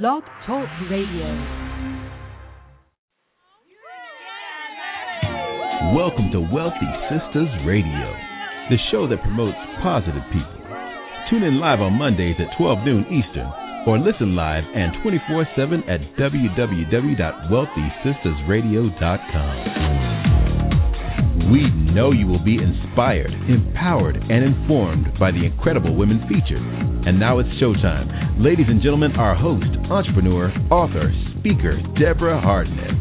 Blog Talk Radio. Welcome to Wealthy Sistas Radio, the show that promotes positive people. Tune in live on Mondays at 12 noon Eastern or listen live and 24 7 at www.wealthysistasradio.com. We know you will be inspired, empowered, and informed by the incredible women featured. And now it's showtime. Ladies and gentlemen, our host, entrepreneur, author, speaker, Deborah Hartnett.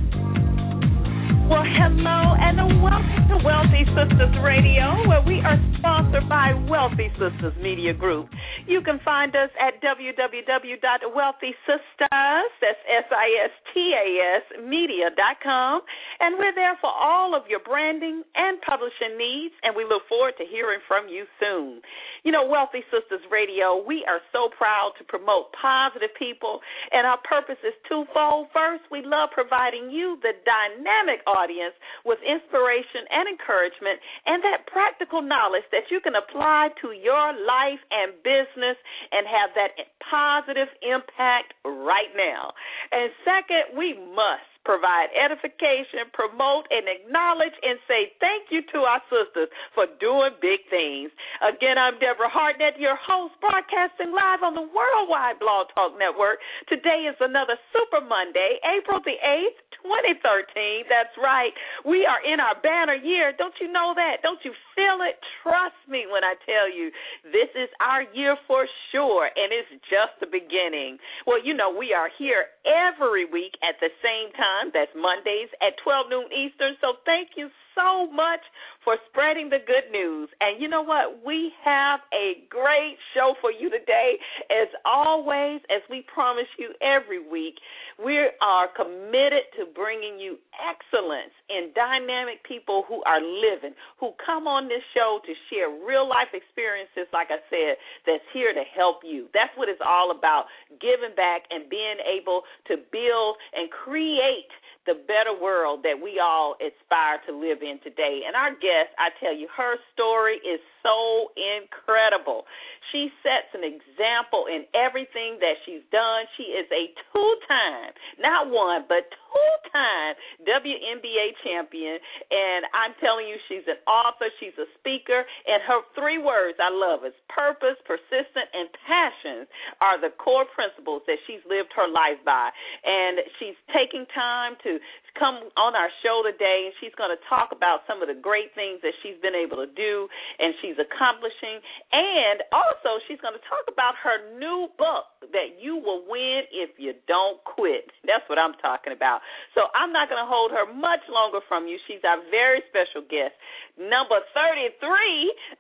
Hello and welcome to Wealthy Sistas Radio, where we are sponsored by Wealthy Sistas Media Group. You can find us at www.wealthysistas, that's S-I-S-T-A-S, media.com, and we're there for all of your branding and publishing needs, and we look forward to hearing from you soon. You know, Wealthy Sistas Radio, we are so proud to promote positive people, and our purpose is twofold. First, we love providing you, the dynamic audience, audience with inspiration and encouragement and that practical knowledge that you can apply to your life and business and have that positive impact right now. And second, we must provide edification, promote, and acknowledge and say thank you to our sisters for doing big things. Again, I'm Deborah Hartnett, your host, broadcasting live on the Worldwide Blog Talk Network. Today is another Super Monday, April the 8th, 2013. That's right. We are in our banner year. Don't you know that? Don't you feel it? Trust me when I tell you, this is our year for sure, and it's just the beginning. Well, you know, we are here every week at the same time. That's Mondays at 12 noon Eastern. So thank you so much for spreading the good news. And you know what? We have a great show for you today. As always, as we promise you every week, we are committed to bringing you excellence in dynamic people who are living, who come on this show to share real life experiences, like I said, that's here to help you. That's what it's all about giving back and being able to build and create the better world that we all aspire to live in today. And our guest, I tell you, her story is so incredible. She sets an example in everything that she's done. She is a two time, not one, but two time WNBA champion. And I'm telling you, she's an author, she's a speaker, and her three words I love is purpose, persistent, and passion are the core principles that she's lived her life by. And she's taking time to to come on our show today, and she's going to talk about some of the great things that she's been able to do and she's accomplishing. And also, she's going to talk about her new book that you will win if you don't quit. That's what I'm talking about. So I'm not going to hold her much longer from you. She's our very special guest. Number 33,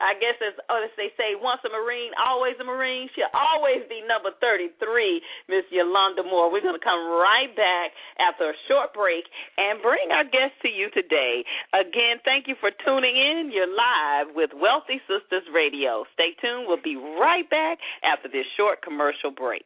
I guess as, as they say, once a Marine, always a Marine. She'll always be number 33, Miss Yolanda Moore. We're going to come right back after a short break and bring our guest to you today. Again, thank you for tuning in. You're live with Wealthy Sistas Radio. Stay tuned. We'll be right back after this short commercial break.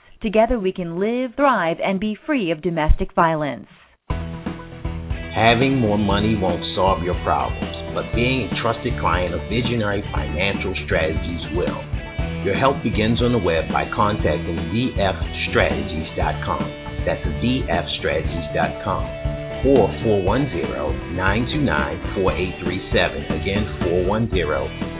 Together we can live, thrive, and be free of domestic violence. Having more money won't solve your problems, but being a trusted client of Visionary Financial Strategies will. Your help begins on the web by contacting vfstrategies.com. That's vfstrategies.com or 410-929-4837. Again,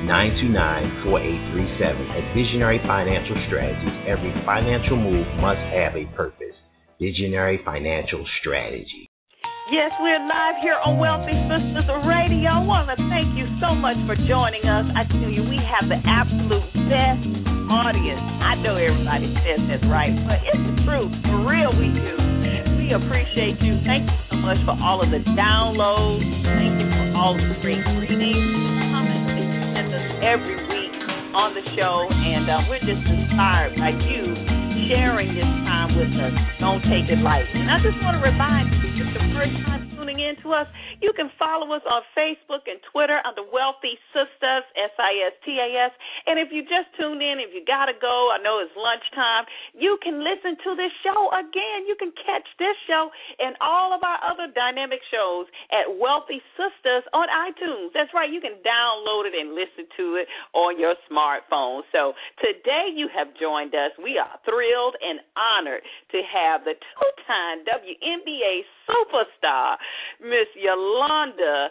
410-929-4837. At Visionary Financial Strategies, every financial move must have a purpose. Visionary Financial Strategy. Yes, we're live here on Wealthy Sistas Radio. I want to thank you so much for joining us. I tell you, we have the absolute best audience. I know everybody says that's right, but it's the truth. For real, we do. We appreciate you. Thank you so much for all of the downloads. Thank you for all of the great greetings, comments that you send us every week on the show. And uh, we're just inspired by you sharing this time with us. Don't take it lightly. And I just want to remind you, it's the first time tuning in to us, you can follow us on Facebook and Twitter under Wealthy Sistas, S I S T A S. And if you just tuned in, if you got to go, I know it's lunchtime, you can listen to this show again. You can catch this show and all of our other dynamic shows at Wealthy Sistas on iTunes. That's right, you can download it and listen to it on your smartphone. So today you have joined us. We are thrilled and honored to have the two time WNBA superstar, Miss Yolanda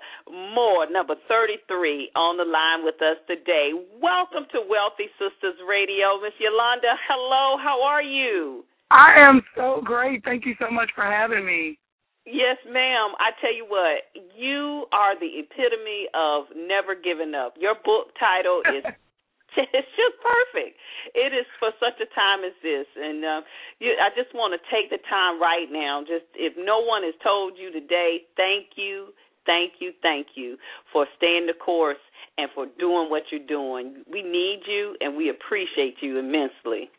Moore, number 33, on the line with us today. Welcome to Wealthy Sistas Radio. Miss Yolanda, hello, how are you? I am so great. Thank you so much for having me. Yes, ma'am. I tell you what, you are the epitome of never giving up. Your book title is it's just perfect. It is for such a time as this, and uh, you, I just want to take the time right now. Just if no one has told you today, thank you, thank you, thank you for staying the course and for doing what you're doing. We need you, and we appreciate you immensely.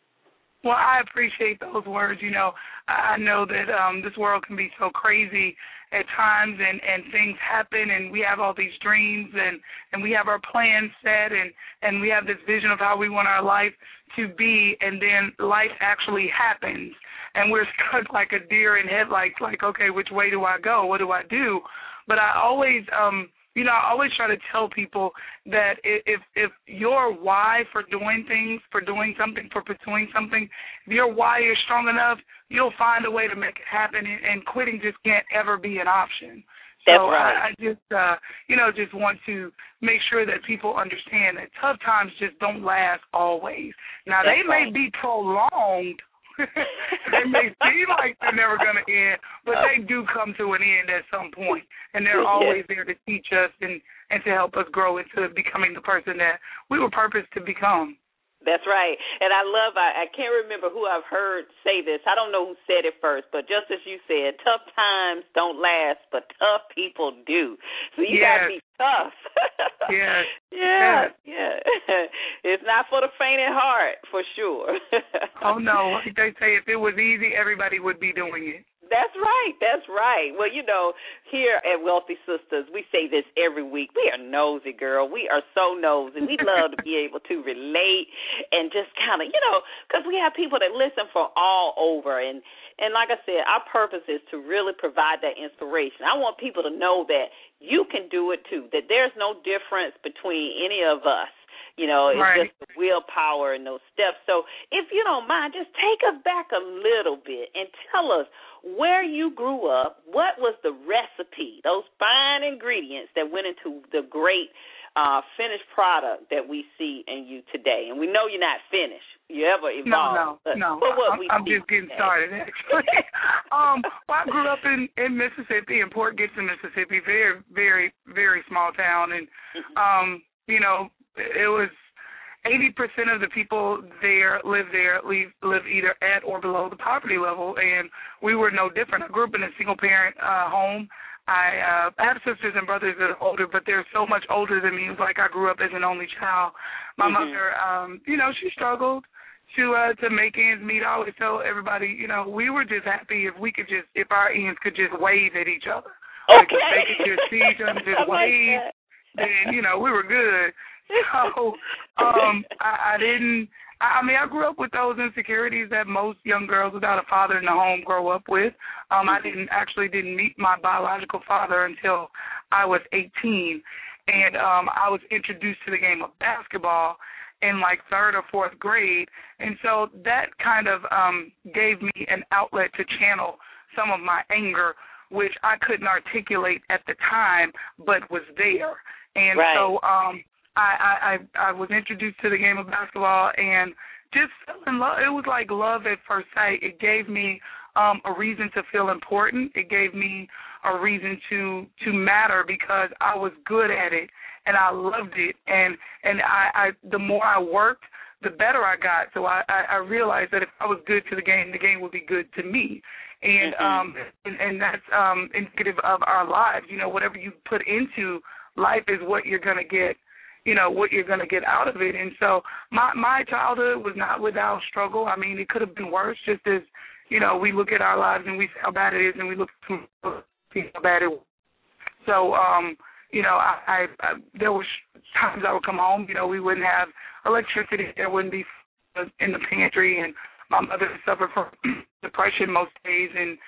Well, I appreciate those words. You know, I know that um this world can be so crazy at times and and things happen and we have all these dreams and and we have our plans set and and we have this vision of how we want our life to be and then life actually happens and we're stuck like a deer in headlights like okay, which way do I go? What do I do? But I always um you know, I always try to tell people that if if your why for doing things, for doing something, for pursuing something, if your why is strong enough, you'll find a way to make it happen, and, quitting just can't ever be an option. So right. I, I just, uh, you know, just want to make sure that people understand that tough times just don't last always. Now That's they may be prolonged, they may seem like they're never going to end, but they do come to an end at some point, and they're always there to teach us and and to help us grow into becoming the person that we were purposed to become. That's right. And I love I, I can't remember who I've heard say this. I don't know who said it first, but just as you said, tough times don't last, but tough people do. So you gotta be tough. Yes. Yeah, yeah. It's not for the faint at heart, for sure. Oh no, they say, if it was easy, everybody would be doing it. That's right. That's right. Well, you know, here at Wealthy Sistas, we say this every week. We are nosy, girl. We are so nosy. We love to be able to relate and just kind of, you know, because we have people that listen from all over. And and like I said, our purpose is to really provide that inspiration. I want people to know that you can do it too. That there's no difference between any of us. You know, it's Right. just the willpower and those steps. So, if you don't mind, just take us back a little bit and tell us where you grew up. What was the recipe? Those fine ingredients that went into the great uh, finished product that we see in you today. And we know you're not finished. You ever No, evolve. no, but, no. But what I'm, we I'm just getting today. started, actually. um, well, I grew up in in Mississippi, in Port Gibson, Mississippi, very, very, very small town, and Mhm. um, you know, it was eighty percent of the people there live there live live either at or below the poverty level, and we were no different. I grew up in a single parent uh, home. I uh, I have sisters and brothers that are older, but they're so much older than me. It was like I grew up as an only child. My Mhm. mother, um, you know, she struggled to uh to make ends meet. I always tell everybody, you know, we were just happy if we could just if our ends could just wave at each other. Like, if Okay. they could just see each other, just wave, that. then you know we were good. So um I, I didn't I I mean I grew up with those insecurities that most young girls without a father in the home grow up with. Um I didn't actually didn't meet my biological father until I was 18 and um I was introduced to the game of basketball in like third or fourth grade and so that kind of um gave me an outlet to channel some of my anger which I couldn't articulate at the time but was there and Right. so um I, I I was introduced to the game of basketball and just fell in love. It was like love at first sight. It gave me um a reason to feel important. It gave me a reason to to matter because I was good at it and I loved it and and I, I the more I worked the better I got. So I, I, I realized that if I was good to the game, the game would be good to me. And Mhm. um and, and that's um indicative of our lives. You know, whatever you put into life is what you're gonna get you know what you're going to get out of it. And so my my childhood was not without struggle. I mean, it could have been worse. Just as you know, we look at our lives and we see how bad it is, and we look at how bad it. Was. So um, you know, I, I, I there was times I would come home. You know, we wouldn't have electricity. There wouldn't be in the pantry, and my mother suffered from depression most days, and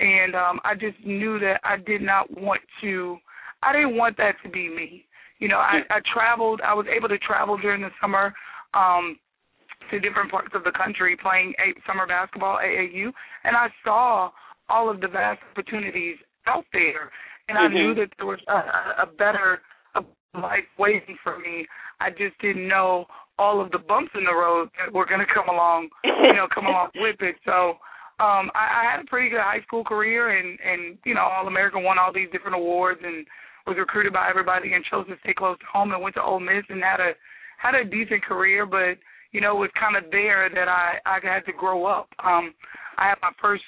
and um, I just knew that I did not want to. I didn't want that to be me. You know, I, I traveled. I was able to travel during the summer um, to different parts of the country playing a, summer basketball AAU, and I saw all of the vast opportunities out there, and mm-hmm. I knew that there was a, a better life waiting for me. I just didn't know all of the bumps in the road that were going to come along, you know, come along with it. So um I, I had a pretty good high school career and and you know all American won all these different awards and was recruited by everybody and chose to stay close to home and went to Ole Miss and had a had a decent career but you know it was kind of there that I I had to grow up. Um I had my first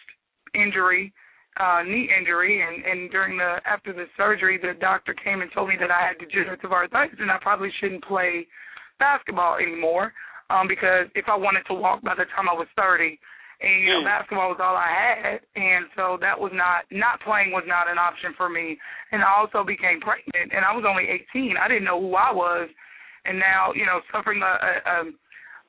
injury uh knee injury and and during the after the surgery the doctor came and told me that I had degenerative arthritis and I probably shouldn't play basketball anymore um because if I wanted to walk by the time I was 30 and you know mm. basketball was all I had, and so that was not not playing was not an option for me. And I also became pregnant, and I was only 18. I didn't know who I was, and now you know suffering a, a, a,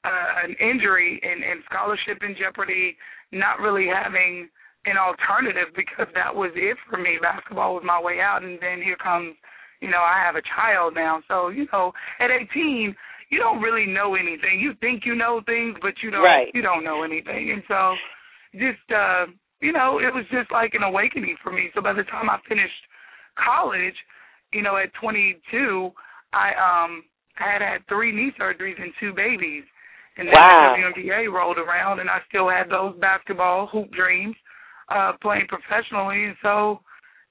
a an injury and, and scholarship in jeopardy, not really having an alternative because that was it for me. Basketball was my way out, and then here comes, you know, I have a child now. So you know, at 18 you don't really know anything. You think you know things, but you don't right. you don't know anything. And so just uh you know, it was just like an awakening for me. So by the time I finished college, you know, at 22, I um I had had three knee surgeries and two babies. And then wow. the WNBA rolled around and I still had those basketball hoop dreams uh playing professionally and so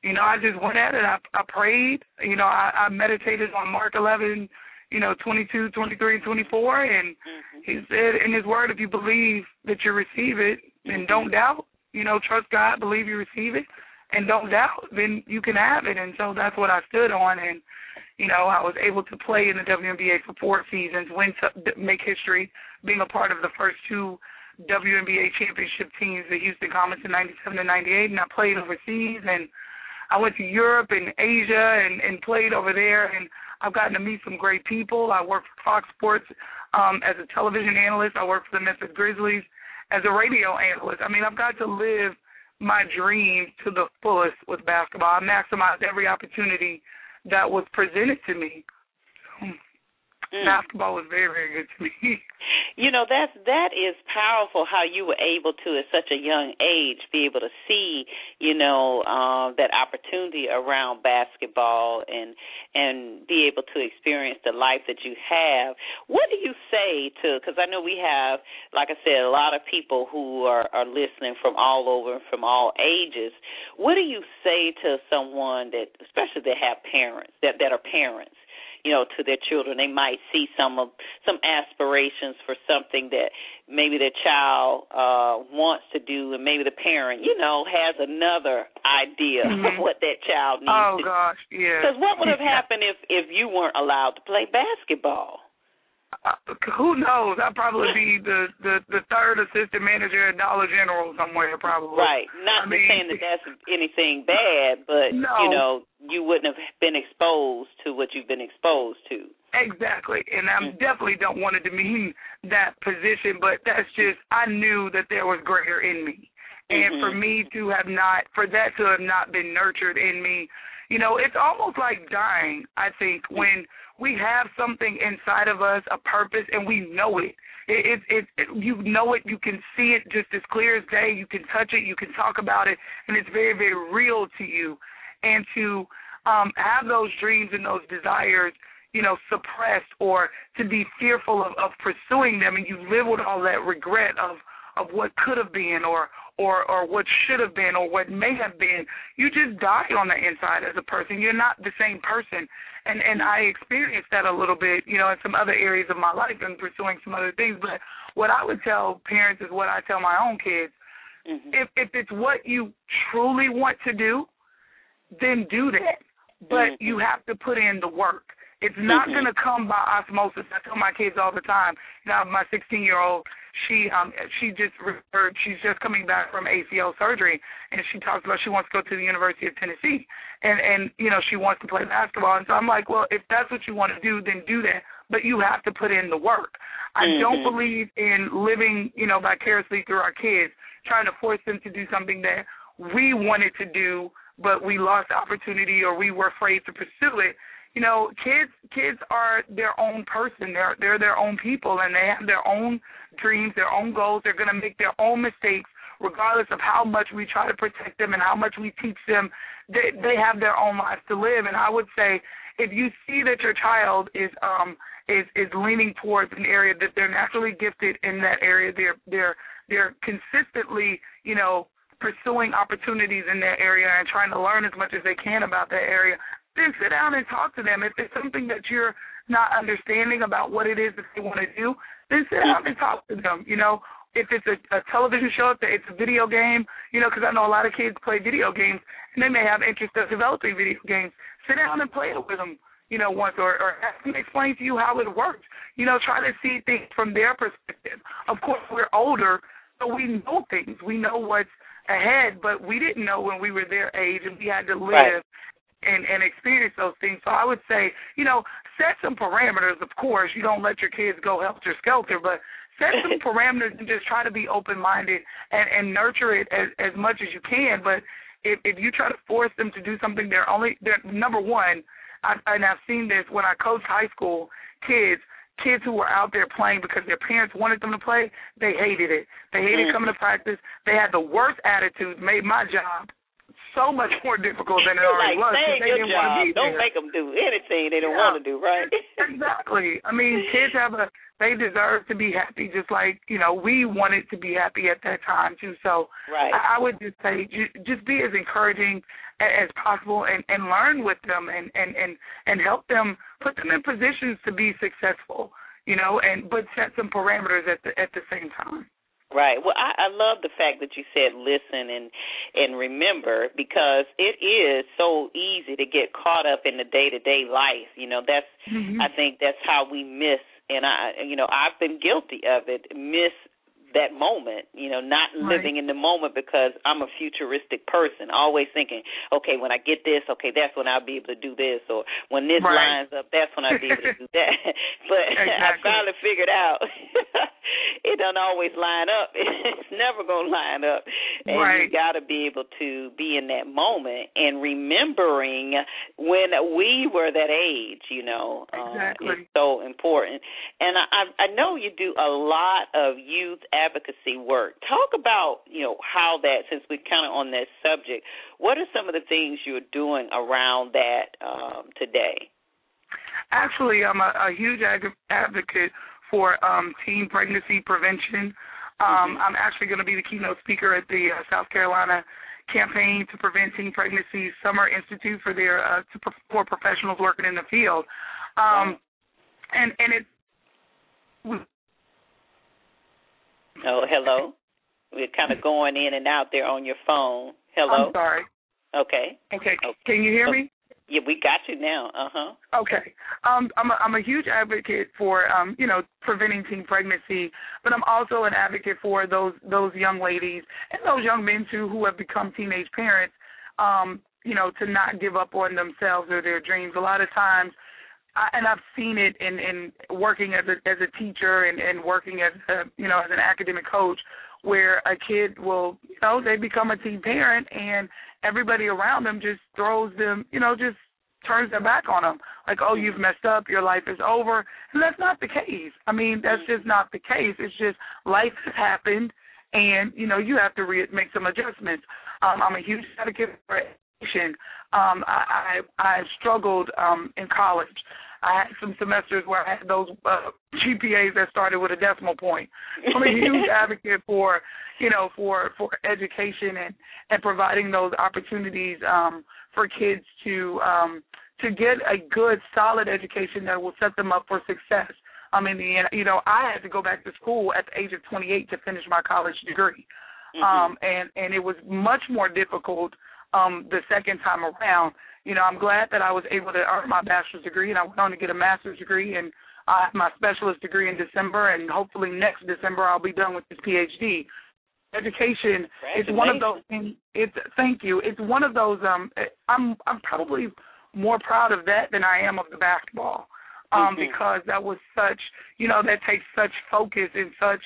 you know, I just went at it. I I prayed, you know, I, I meditated on Mark 11 you know, 22, 23, and 24. And mm-hmm. he said in his word, if you believe that you receive it and don't doubt, you know, trust God, believe you receive it, and don't doubt, then you can have it. And so that's what I stood on. And, you know, I was able to play in the WNBA for four seasons, win, make history, being a part of the first two WNBA championship teams, the Houston Comets in 97 and 98. And I played overseas and I went to Europe and Asia and, and played over there. And I've gotten to meet some great people. I work for Fox Sports um, as a television analyst. I work for the Memphis Grizzlies as a radio analyst. I mean, I've got to live my dream to the fullest with basketball. I maximized every opportunity that was presented to me. Mm. Basketball was very, very good to me. You know, that's that is powerful how you were able to at such a young age be able to see, you know, um that opportunity around basketball and and be able to experience the life that you have. What do you say to cuz I know we have like I said a lot of people who are are listening from all over from all ages. What do you say to someone that especially that have parents that that are parents you know to their children. They might see some of some aspirations for something that maybe their child uh wants to do and maybe the parent you know has another idea mm-hmm. of what that child needs oh gosh yeah because what would have happened if if you weren't allowed to play basketball who knows? I'll probably be the, the the third assistant manager at Dollar General somewhere, probably. Right. Not I mean, saying that that's anything bad, but no. you know, you wouldn't have been exposed to what you've been exposed to. Exactly, and I Mm. definitely don't want to mean that position, but that's just I knew that there was greater in me, and Mhm. for me to have not, for that to have not been nurtured in me, you know, it's almost like dying. I think when we have something inside of us, a purpose, and we know it. It, it, it, you know it. You can see it just as clear as day. You can touch it. You can talk about it, and it's very, very real to you. And to um, have those dreams and those desires, you know, suppressed or to be fearful of, of pursuing them, and you live with all that regret of of what could have been or or or what should have been or what may have been you just die on the inside as a person you're not the same person and and I experienced that a little bit you know in some other areas of my life and pursuing some other things but what I would tell parents is what I tell my own kids mm-hmm. if if it's what you truly want to do then do that but mm-hmm. you have to put in the work It's not mm-hmm. going to come by osmosis. I tell my kids all the time. Now, my 16 year old, she um she just referred. She's just coming back from ACL surgery, and she talks about she wants to go to the University of Tennessee, and and you know she wants to play basketball. And so I'm like, well, if that's what you want to do, then do that. But you have to put in the work. I mm-hmm. don't believe in living, you know, vicariously through our kids, trying to force them to do something that we wanted to do, but we lost the opportunity or we were afraid to pursue it you know, kids kids are their own person. They're they're their own people and they have their own dreams, their own goals. They're gonna make their own mistakes regardless of how much we try to protect them and how much we teach them. They they have their own lives to live and I would say if you see that your child is um is is leaning towards an area that they're naturally gifted in that area, they're they're they're consistently, you know, pursuing opportunities in that area and trying to learn as much as they can about that area, then sit down and talk to them. If it's something that you're not understanding about what it is that they want to do, then sit down and talk to them. You know, if it's a, a television show, if it's a video game, you know, because I know a lot of kids play video games and they may have interest in developing video games. Sit down and play it with them, you know, once or, or have them explain to you how it works. You know, try to see things from their perspective. Of course, we're older, so we know things. We know what's ahead, but we didn't know when we were their age and we had to live right and and experience those things. So I would say, you know, set some parameters. Of course, you don't let your kids go helter skelter, but set some parameters and just try to be open minded and and nurture it as as much as you can. But if if you try to force them to do something, they're only they're number one. I, and I've seen this when I coach high school kids kids who were out there playing because their parents wanted them to play, they hated it. They hated mm. coming to practice. They had the worst attitudes, made my job so much more difficult than it already like, was. They didn't job. Want to be don't make them do anything they don't yeah. want to do, right? exactly. I mean, kids have a they deserve to be happy, just like you know we wanted to be happy at that time too. So right. I, I would just say, just be as encouraging as possible and and learn with them and and and and help them put them in positions to be successful. You know, and but set some parameters at the at the same time. Right. Well, I, I love the fact that you said listen and and remember because it is so easy to get caught up in the day to day life. You know, that's mm-hmm. I think that's how we miss and I you know, I've been guilty of it, miss that moment, you know, not right. living in the moment because I'm a futuristic person, always thinking, okay, when I get this, okay, that's when I'll be able to do this, or when this right. lines up, that's when I'll be able to do that. but exactly. I finally figured out it doesn't always line up. It's never gonna line up, and right. you got to be able to be in that moment and remembering when we were that age. You know, exactly. uh, it's so important. And I, I know you do a lot of youth advocacy work. Talk about, you know, how that, since we're kind of on that subject, what are some of the things you're doing around that um, today? Actually, I'm a, a huge ag- advocate for um, teen pregnancy prevention. Um, mm-hmm. I'm actually going to be the keynote speaker at the uh, South Carolina campaign to prevent teen pregnancy summer institute for their uh, to, for professionals working in the field. Um, and and it Oh, hello. We're kind of going in and out there on your phone. Hello. I'm sorry. Okay. Okay. Can you hear me? Yeah, we got you now. Uh huh. Okay. Um, I'm a, I'm a huge advocate for um, you know preventing teen pregnancy, but I'm also an advocate for those those young ladies and those young men too who have become teenage parents. Um, you know, to not give up on themselves or their dreams. A lot of times, I, and I've seen it in in working as a as a teacher and and working as a you know as an academic coach where a kid will you know they become a teen parent and everybody around them just throws them you know just turns their back on them like oh you've messed up. Your life is over. And that's not the case. I mean that's just not the case. It's just life has happened and you know you have to re- make some adjustments. Um i'm a huge advocate for education um i i i struggled um in college I had some semesters where I had those uh, GPAs that started with a decimal point. I'm a huge advocate for, you know, for for education and and providing those opportunities um, for kids to um, to get a good, solid education that will set them up for success. I mean, the you know, I had to go back to school at the age of 28 to finish my college degree, mm-hmm. um, and and it was much more difficult um, the second time around. You know, I'm glad that I was able to earn my bachelor's degree, and I went on to get a master's degree, and I have my specialist degree in December, and hopefully next December I'll be done with this PhD. Education is one of those things. It's thank you. It's one of those. Um, I'm I'm probably more proud of that than I am of the basketball, um, mm-hmm. because that was such. You know, that takes such focus and such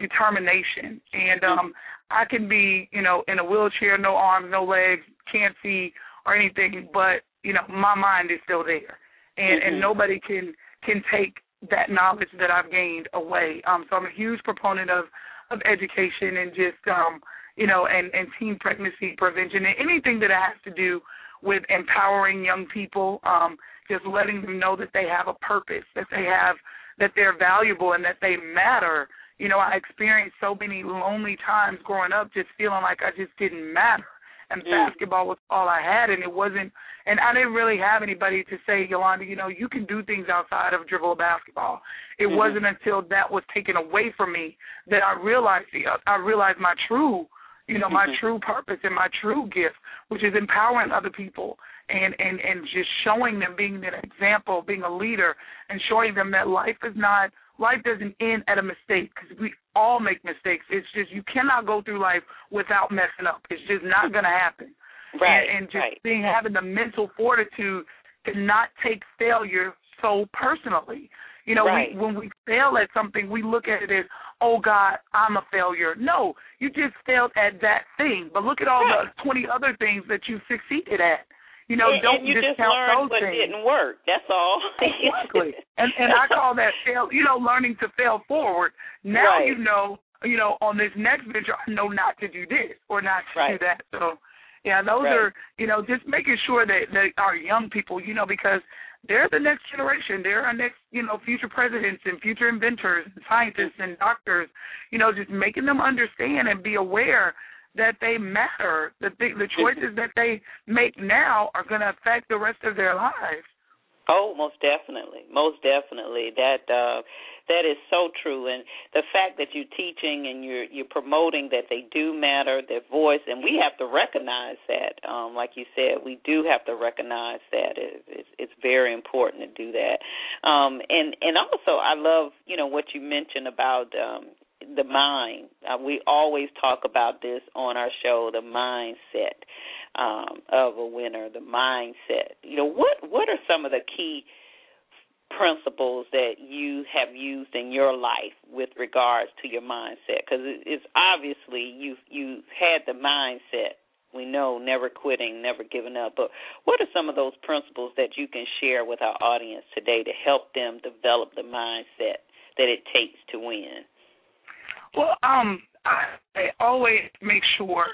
determination. And um, I can be, you know, in a wheelchair, no arms, no legs, can't see or anything, but you know, my mind is still there, and mm-hmm. and nobody can can take that knowledge that I've gained away. Um, so I'm a huge proponent of of education and just um, you know, and and teen pregnancy prevention and anything that has to do with empowering young people, um, just letting them know that they have a purpose, that they have that they're valuable and that they matter. You know, I experienced so many lonely times growing up just feeling like I just didn't matter and mm. basketball was all I had, and it wasn't. And I didn't really have anybody to say, Yolanda, you know, you can do things outside of dribble basketball. It mm-hmm. wasn't until that was taken away from me that I realized the I realized my true, you know, my mm-hmm. true purpose and my true gift, which is empowering other people and and and just showing them being an example, being a leader, and showing them that life is not life doesn't end at a mistake because we all make mistakes. It's just you cannot go through life without messing up. It's just not going to happen. Right. And, and just right. being having the mental fortitude to not take failure so personally. You know, right. we, when we fail at something, we look at it as, oh God, I'm a failure. No, you just failed at that thing. But look at all right. the 20 other things that you succeeded at. You know, and, don't and you discount just learned those what things. didn't work. That's all. exactly. And and I call that fail. You know, learning to fail forward. Now right. you know. You know, on this next venture, I know not to do this or not to right. do that. So, yeah, those right. are you know just making sure that that our young people, you know, because they're the next generation. They're our next, you know, future presidents and future inventors and scientists and doctors. You know, just making them understand and be aware that they matter. The th- the choices that they make now are going to affect the rest of their lives. Oh, most definitely, most definitely. That uh, that is so true, and the fact that you're teaching and you're you're promoting that they do matter, their voice, and we have to recognize that. Um, like you said, we do have to recognize that. It, it's, it's very important to do that. Um, and and also, I love you know what you mentioned about um, the mind. Uh, we always talk about this on our show, the mindset um, of a winner, the mindset. You know, what what are some of the key principles that you have used in your life with regards to your mindset? Because it's obviously you you had the mindset. We know never quitting, never giving up. But what are some of those principles that you can share with our audience today to help them develop the mindset that it takes to win? Well, um, I, I always make sure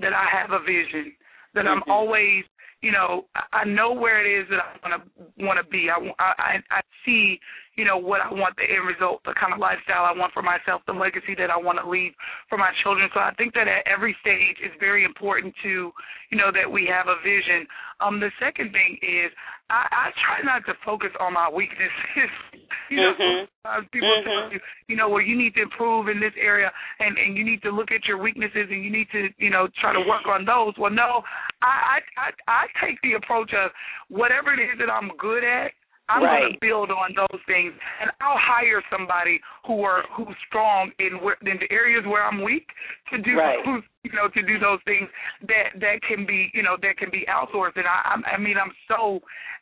that I have a vision, that I'm mm-hmm. always, you know, I know where it is that I want to want to be. I, I I see, you know, what I want the end result, the kind of lifestyle I want for myself, the legacy that I want to leave for my children. So I think that at every stage it's very important to, you know, that we have a vision. Um, the second thing is I, I try not to focus on my weaknesses. you know, mm-hmm. people mm-hmm. tell you, you know, where you need to improve in this area, and and you need to look at your weaknesses, and you need to, you know, try to work on those. Well, no, I I I, I take the approach of whatever it is that I'm good at. I'm right. going to build on those things, and I'll hire somebody who are who's strong in where, in the areas where I'm weak to do right. those, you know to do those things that that can be you know that can be outsourced. And I I mean I'm so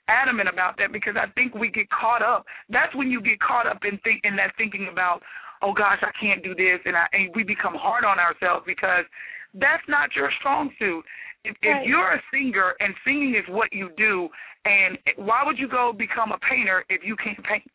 adamant about that because I think we get caught up. That's when you get caught up in think in that thinking about, oh gosh, I can't do this, and I and we become hard on ourselves because that's not your strong suit. If, right. if you're a singer and singing is what you do, and why would you go become a painter if you can't paint?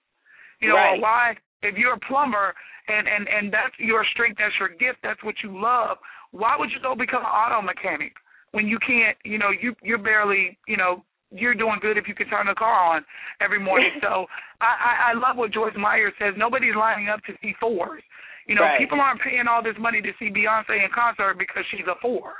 You know, right. or why if you're a plumber and and and that's your strength, that's your gift, that's what you love. Why would you go become an auto mechanic when you can't? You know, you you're barely you know you're doing good if you can turn the car on every morning. so I, I, I love what Joyce Meyer says. Nobody's lining up to see fours. You know, right. people aren't paying all this money to see Beyonce in concert because she's a four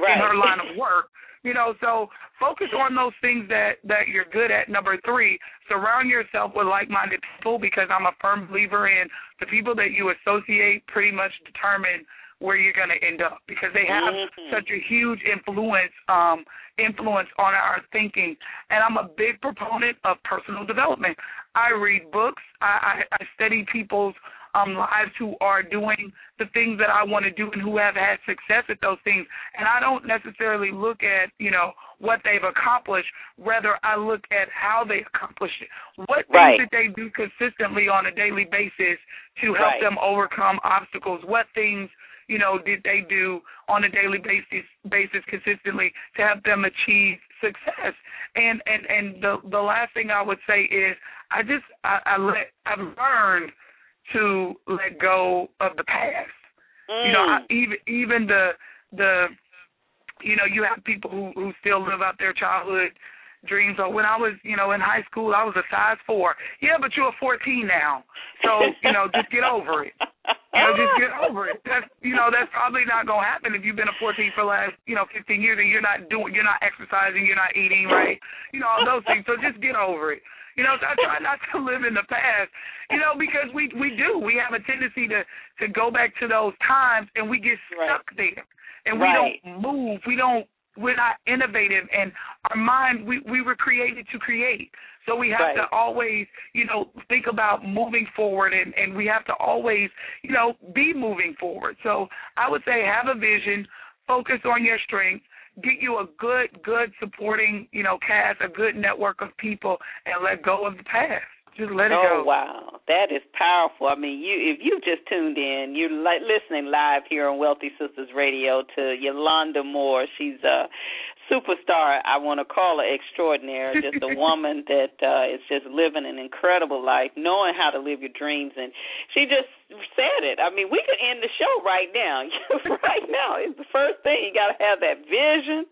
right. in her line of work. You know, so focus on those things that that you're good at. Number three, surround yourself with like-minded people because I'm a firm believer in the people that you associate pretty much determine where you're going to end up because they have mm-hmm. such a huge influence um influence on our thinking and I'm a big proponent of personal development. I read books, I I, I study people's um lives who are doing the things that I want to do and who have had success at those things. And I don't necessarily look at, you know, what they've accomplished, rather I look at how they accomplished it. What right. things did they do consistently on a daily basis to help right. them overcome obstacles? What things you know, did they do on a daily basis basis consistently to help them achieve success? And and and the the last thing I would say is I just I, I let I've learned to let go of the past. Mm. You know, I, even even the the you know, you have people who who still live out their childhood dreams. Or when I was, you know, in high school, I was a size four. Yeah, but you're a 14 now, so you know, just get over it. Just get over it. That's you know, that's probably not gonna happen if you've been a 14 for the last, you know, 15 years and you're not doing, you're not exercising, you're not eating right, you know, all those things. So just get over it. You know, so I try not to live in the past. You know, because we we do. We have a tendency to to go back to those times and we get stuck right. there. And we right. don't move. We don't we're not innovative and our mind we we were created to create so we have right. to always you know think about moving forward and and we have to always you know be moving forward so i would say have a vision focus on your strengths get you a good good supporting you know cast a good network of people and let go of the past just let it oh, go. Oh wow, that is powerful. I mean, you if you just tuned in, you're li- listening live here on Wealthy Sistas Radio to Yolanda Moore. She's a superstar. I want to call her extraordinary. Just a woman that uh, is just living an incredible life, knowing how to live your dreams, and she just said it. I mean, we could end the show right now. right now, it's the first thing. You got to have that vision.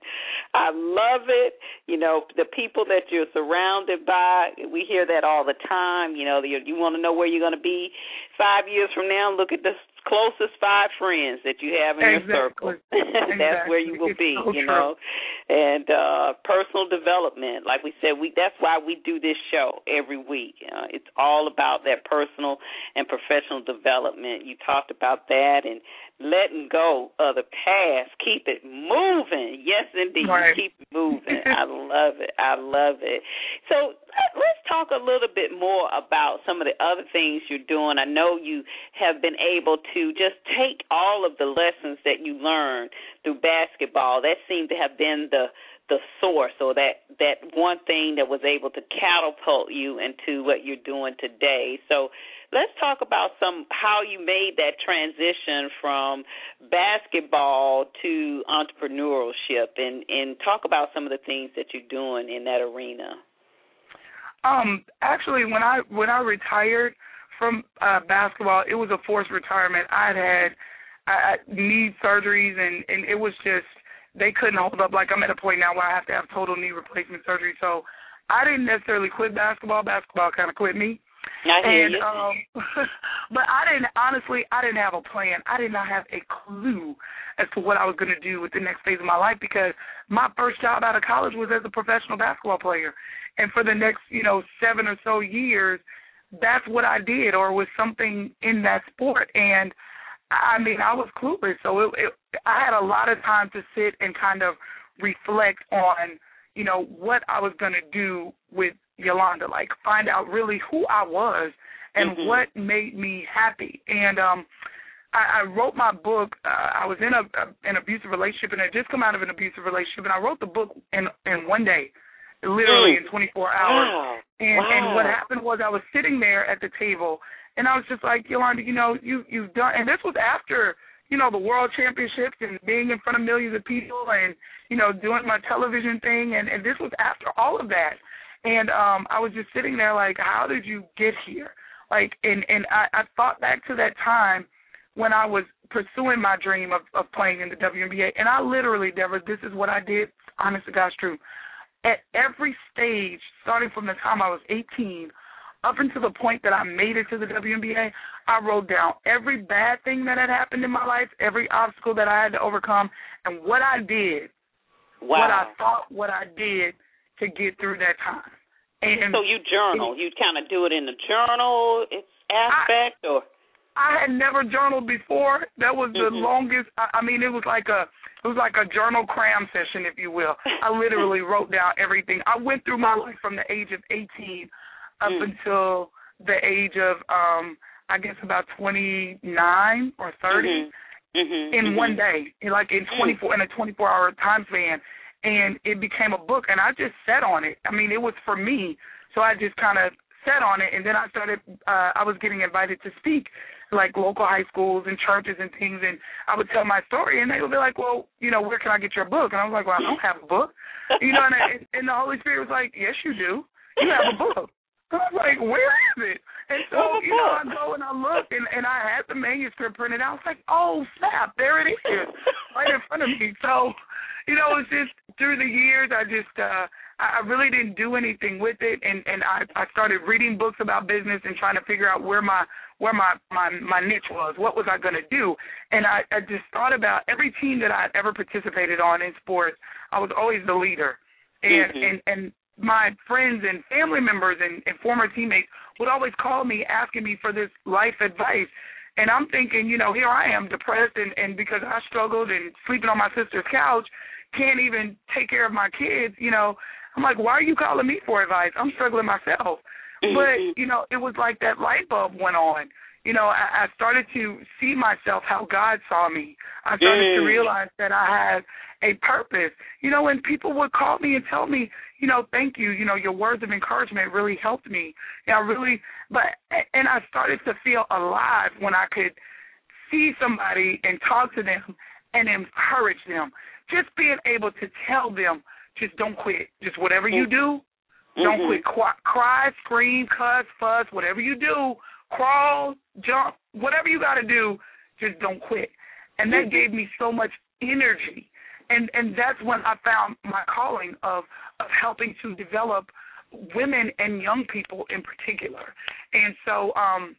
I love it. You know, the people that you're surrounded by. We hear that all the time. You know, you, you want to know where you're going to be five years from now. Look at the closest five friends that you have in exactly. your circle. exactly. that's where you will be, so you true. know. And uh personal development, like we said, we that's why we do this show every week. Uh, it's all about that personal and professional development. You talked about that and letting go of the past. Keep it moving. Yes, indeed. Right. Keep it moving. I love it. I love it. So let's talk a little bit more about some of the other things you're doing. I know you have been able to just take all of the lessons that you learned through basketball. That seemed to have been the the source or that that one thing that was able to catapult you into what you're doing today. So let's talk about some how you made that transition from basketball to entrepreneurship and and talk about some of the things that you're doing in that arena. Um, actually, when I when I retired from uh, basketball, it was a forced retirement. I'd had I, knee surgeries, and and it was just they couldn't hold up. Like I'm at a point now where I have to have total knee replacement surgery. So I didn't necessarily quit basketball. Basketball kind of quit me. I hear and you. um but I didn't honestly I didn't have a plan. I did not have a clue as to what I was gonna do with the next phase of my life because my first job out of college was as a professional basketball player. And for the next, you know, seven or so years, that's what I did or was something in that sport and I mean, I was clueless. So it, it I had a lot of time to sit and kind of reflect on, you know, what I was going to do with Yolanda, like find out really who I was and mm-hmm. what made me happy. And um I, I wrote my book. Uh, I was in a, a an abusive relationship and I just come out of an abusive relationship and I wrote the book in in one day, literally Mm. in 24 hours. Wow. And wow. and what happened was I was sitting there at the table and I was just like, Yolanda, you know, you you've done and this was after, you know, the world championships and being in front of millions of people and, you know, doing my television thing and, and this was after all of that. And um I was just sitting there like, How did you get here? Like and, and I, I thought back to that time when I was pursuing my dream of, of playing in the WNBA and I literally, Deborah, this is what I did, honest to God's truth at every stage, starting from the time I was 18 up until the point that I made it to the WNBA, I wrote down every bad thing that had happened in my life, every obstacle that I had to overcome, and what I did, wow. what I thought, what I did to get through that time. And so you journal. You kind of do it in the journal aspect, I, or I had never journaled before. That was the mm-hmm. longest. I, I mean, it was like a it was like a journal cram session, if you will. I literally wrote down everything. I went through my life from the age of 18 up mm. until the age of um I guess about 29 or 30 mm-hmm. Mm-hmm. in mm-hmm. one day, like in 24 in a 24 hour time span, and it became a book. And I just sat on it. I mean, it was for me, so I just kind of sat on it, and then I started. Uh, I was getting invited to speak like local high schools and churches and things and I would tell my story and they would be like, Well, you know, where can I get your book? And I was like, Well, I don't have a book You know, and, I, and the Holy Spirit was like, Yes you do. You have a book. I was like, Where is it? And so, you know, I go and I look and, and I had the manuscript printed out. I was like, Oh snap, there it is. right in front of me. So, you know, it's just through the years I just uh I really didn't do anything with it, and and I I started reading books about business and trying to figure out where my where my my my niche was. What was I going to do? And I, I just thought about every team that I'd ever participated on in sports. I was always the leader, and mm-hmm. and and my friends and family members and, and former teammates would always call me asking me for this life advice. And I'm thinking, you know, here I am depressed and, and because I struggled and sleeping on my sister's couch, can't even take care of my kids, you know, I'm like, why are you calling me for advice? I'm struggling myself. Mm-hmm. But, you know, it was like that light bulb went on. You know, I, I started to see myself how God saw me. I started mm. to realize that I had a purpose. You know, and people would call me and tell me, you know, thank you. You know, your words of encouragement really helped me. You know, really, but and I started to feel alive when I could see somebody and talk to them and encourage them. Just being able to tell them just don't quit. Just whatever you do, don't mm-hmm. quit. Cry, cry, scream, cuss, fuss, whatever you do, crawl, jump, whatever you got to do, just don't quit. And that mm-hmm. gave me so much energy. And and that's when I found my calling of of helping to develop women and young people in particular. And so um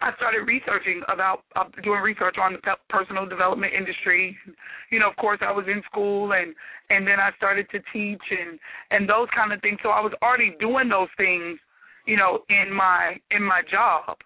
I started researching about uh, doing research on the personal development industry. You know, of course, I was in school, and and then I started to teach and and those kind of things. So I was already doing those things, you know, in my in my job,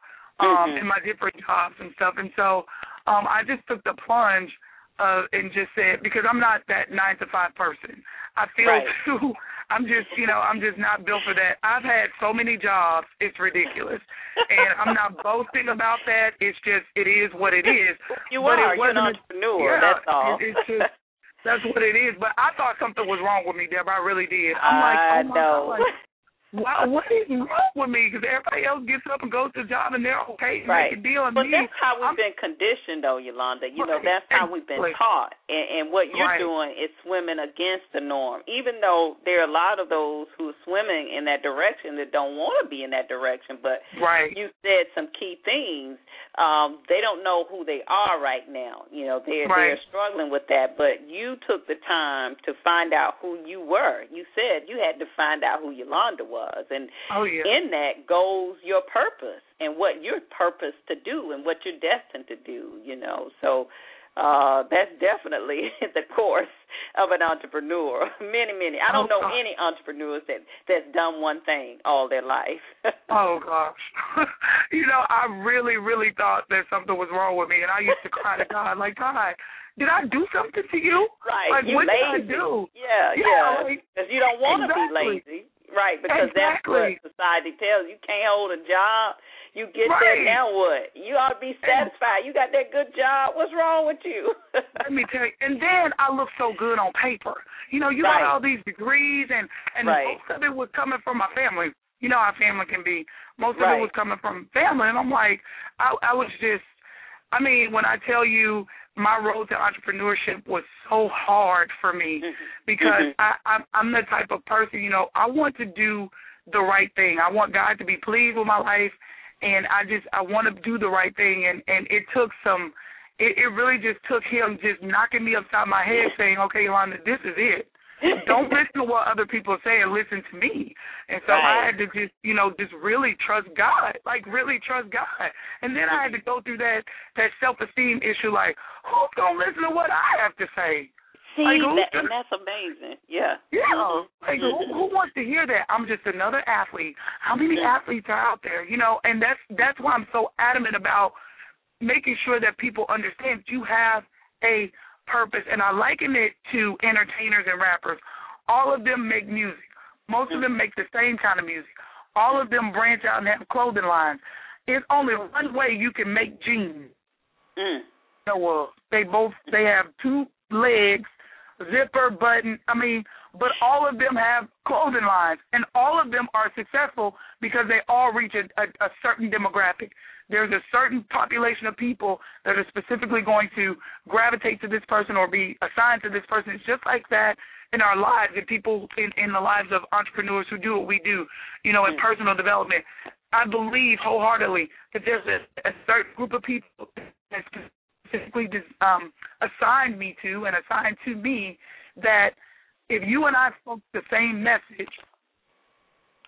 um, mm-hmm. in my different jobs and stuff. And so um, I just took the plunge uh, and just said because I'm not that nine to five person. I feel right. too I'm just, you know, I'm just not built for that. I've had so many jobs, it's ridiculous. and I'm not boasting about that. It's just, it is what it is. You but are. It You're an entrepreneur. Yeah, that's all. It, it's just, that's what it is. But I thought something was wrong with me, Deborah. I really did. I'm I like, oh my know. God. Wow, what is wrong with me? Because everybody else gets up and goes to the job and they're okay and right. make a deal. But me, that's how we've I'm, been conditioned, though, Yolanda. You know, that's how we've been Exactly. taught. And, and what you're Right. doing is swimming against the norm. Even though there are a lot of those who are swimming in that direction that don't want to be in that direction, but right. you said some key things. Um, they don't know who they are right now. You know, they're Right. they're struggling with that. But you took the time to find out who you were. You said you had to find out who Yolanda was, and Oh, yeah. in that goes your purpose and what your purpose to do and what you're destined to do, you know. So uh that's definitely the course of an entrepreneur. Many, many. I don't Oh, know God. any entrepreneurs that that's done one thing all their life. Oh gosh. you know, I really, really thought that something was wrong with me and I used to cry to God, like, God, did I do something to you? right. Like you what lazy. did I do? Yeah, Yeah, yeah. like- Because you don't want to Exactly. be lazy. Right, because that's what society tells you. You can't hold a job. You get Right. there, now what? You ought to be satisfied. You got that good job. What's wrong with you? Let me tell you. And then I look so good on paper. You know, you Right. got all these degrees, and and Right. most of it was coming from my family. You know how family can be. Most of it was coming from family, and I'm like, I, I was just. I mean, when I tell you my road to entrepreneurship was so hard for me Mhm. because Mhm. I, I'm, I'm the type of person, you know, I want to do the right thing. I want God to be pleased with my life, and I just I want to do the right thing. And and it took some, it, it really just took him just knocking me upside my head, saying, "Okay, Yolanda, this is it. Don't listen to what other people say, and listen to me." And so I had to just, you know, just really trust God, like really trust God. And then I had to go through that that self esteem issue, like, who's gonna listen to what I have to say? See, Like, that, gonna- and that's amazing. Yeah. Yeah. Mhm. Like who, who wants to hear that? I'm just another athlete. How many Mhm. athletes are out there? You know, and that's that's why I'm so adamant about making sure that people understand you have a purpose. And I liken it to entertainers and rappers. All of them make music. Most of them make the same kind of music. All of them branch out and have clothing lines. It's only one way you can make jeans. Mm. So, uh, they both they have two legs, zipper, button. I mean, but all of them have clothing lines, and all of them are successful because they all reach a, a, a certain demographic. There's a certain population of people that are specifically going to gravitate to this person or be assigned to this person. It's just like that in our lives and people in, in the lives of entrepreneurs who do what we do, you know, in mm. personal development. I believe wholeheartedly that there's a, a certain group of people that specifically um, assigned me to and assigned to me that if you and I spoke the same message,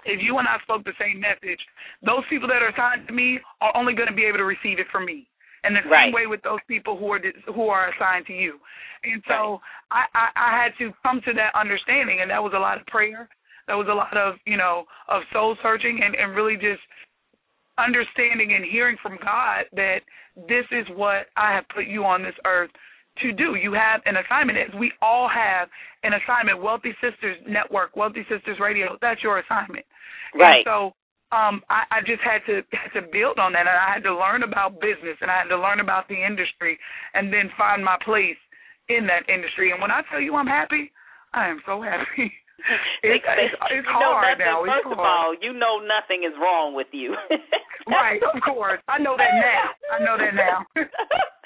if you and I spoke the same message, those people that are assigned to me are only going to be able to receive it from me. And the right. same way with those people who are who are assigned to you. And so right. I, I I had to come to that understanding, and that was a lot of prayer. That was a lot of you know of soul searching and and really just understanding and hearing from God that this is what I have put you on this earth to do. You have an assignment. As we all have an assignment. Wealthy Sistas Network, Wealthy Sistas Radio. That's your assignment. Right. And so um, I, I just had to had to build on that, and I had to learn about business, and I had to learn about the industry, and then find my place in that industry. And when I tell you I'm happy, I am so happy. it's, it's, it's you hard nothing, now. First it's of all, you know nothing is wrong with you. right, of course. I know that now. I know that now.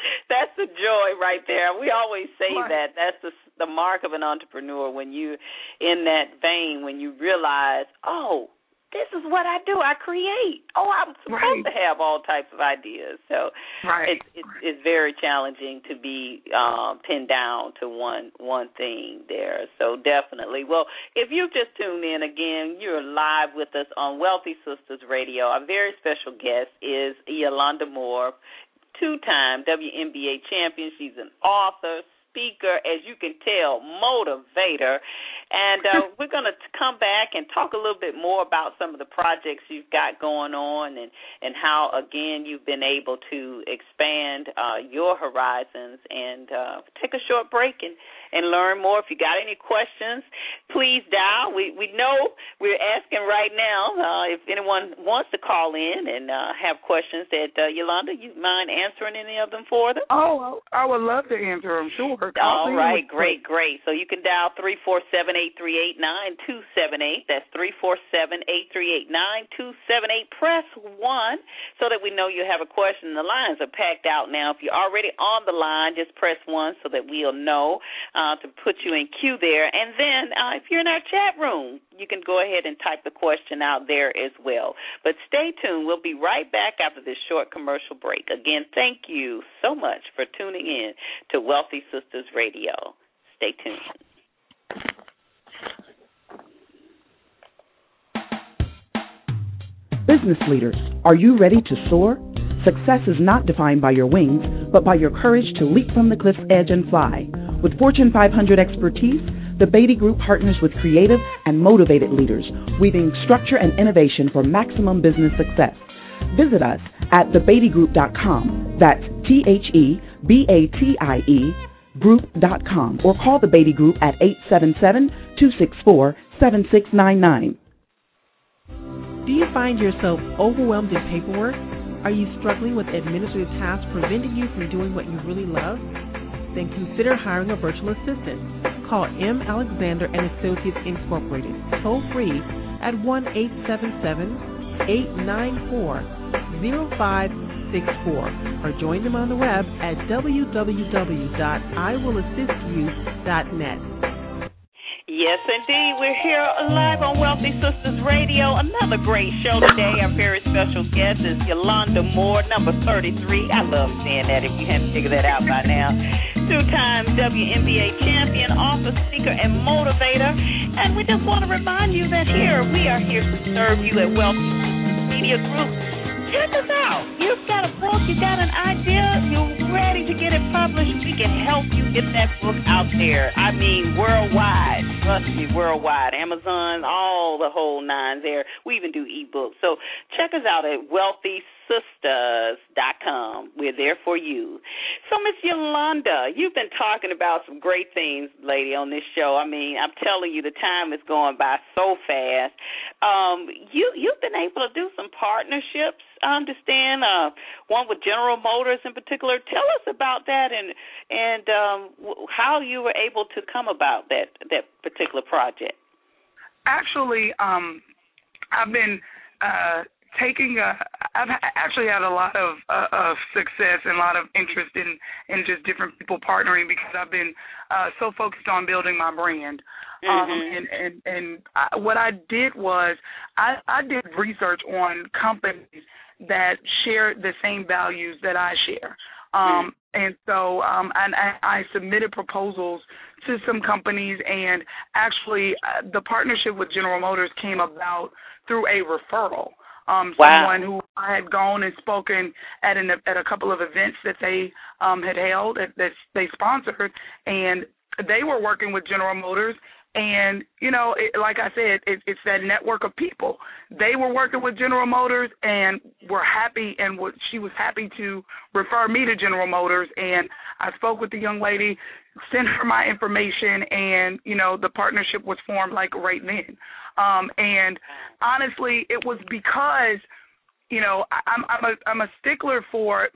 That's the joy right there. We always say right. that. That's the the mark of an entrepreneur when you in that vein when you realize, oh, this is what I do. I create. Oh, I'm supposed right. to have all types of ideas. So right. it's it's, it's very challenging to be um, pinned down to one one thing there. So definitely. Well, if you've just tuned in again, you're live with us on Wealthy Sistas Radio. Our very special guest is Yolanda Moore, two-time WNBA champion. She's an author, speaker, as you can tell, motivator. And uh, we're going to come back and talk a little bit more about some of the projects you've got going on and, and how, again, you've been able to expand uh, your horizons and uh, take a short break and, and learn more. If you got any questions, please dial. We we know we're asking right now uh, if anyone wants to call in and uh, have questions that uh, Yolanda, you mind answering any of them for them? Oh, I would love to answer them. Sure. All right, great, great. So you can dial three four seven eight three eight nine two seven eight. That's three four seven eight three eight nine two seven eight. Press one so that we know you have a question. The lines are packed out now. If you're already on the line, just press one so that we'll know. Uh, to put you in queue there. And then uh, if you're in our chat room, you can go ahead and type the question out there as well. But stay tuned. We'll be right back after this short commercial break. Again, thank you so much for tuning in to Wealthy Sistas Radio. Stay tuned. Business leaders, are you ready to soar? Success is not defined by your wings, but by your courage to leap from the cliff's edge and fly. With Fortune 500 expertise, the Batie Group partners with creative and motivated leaders, weaving structure and innovation for maximum business success. Visit us at thebatiegroup.com. That's T H E B A T I E group.com or call the Batie Group at 877 264 7699. Do you find yourself overwhelmed in paperwork? Are you struggling with administrative tasks preventing you from doing what you really love? then consider hiring a virtual assistant. Call M. Alexander and Associates Incorporated toll free at 1 877 894 0564 or join them on the web at www.iwillassistyou.net. Yes, indeed. We're here live on Wealthy Sistas Radio. Another great show today. Our very special guest is Yolanda Moore, number 33. I love saying that if you haven't figured that out by now. Two time WNBA champion, author, speaker, and motivator. And we just want to remind you that here, we are here to serve you at Wealthy Media Group check us out. You've got a book, you've got an idea, you're ready to get it published. We can help you get that book out there. I mean, worldwide. Trust me, worldwide. Amazon, all the whole nine there. We even do ebooks. So check us out at Wealthy sistas.com. We're there for you. So, Miss Yolanda, you've been talking about some great things, lady, on this show. I mean, I'm telling you, the time is going by so fast. Um, you you've been able to do some partnerships. I understand uh, one with General Motors in particular. Tell us about that and and um, how you were able to come about that that particular project. Actually, um, I've been uh, taking a I've actually had a lot of uh, of success and a lot of interest in in just different people partnering because I've been uh so focused on building my brand. Um, mm-hmm. Um and and and I, what I did was I I did research on companies that share the same values that I share. Um mm-hmm. and so um and I, I submitted proposals to some companies and actually uh, the partnership with General Motors came about through a referral um wow. someone who I had gone and spoken at an at a couple of events that they um had held that, that they sponsored and they were working with General Motors and you know it, like I said it, it's that network of people. They were working with General Motors and were happy and what she was happy to refer me to General Motors. And I spoke with the young lady sent her my information and you know the partnership was formed like right then. Um, and honestly, it was because you know I, I'm I'm a I'm a stickler for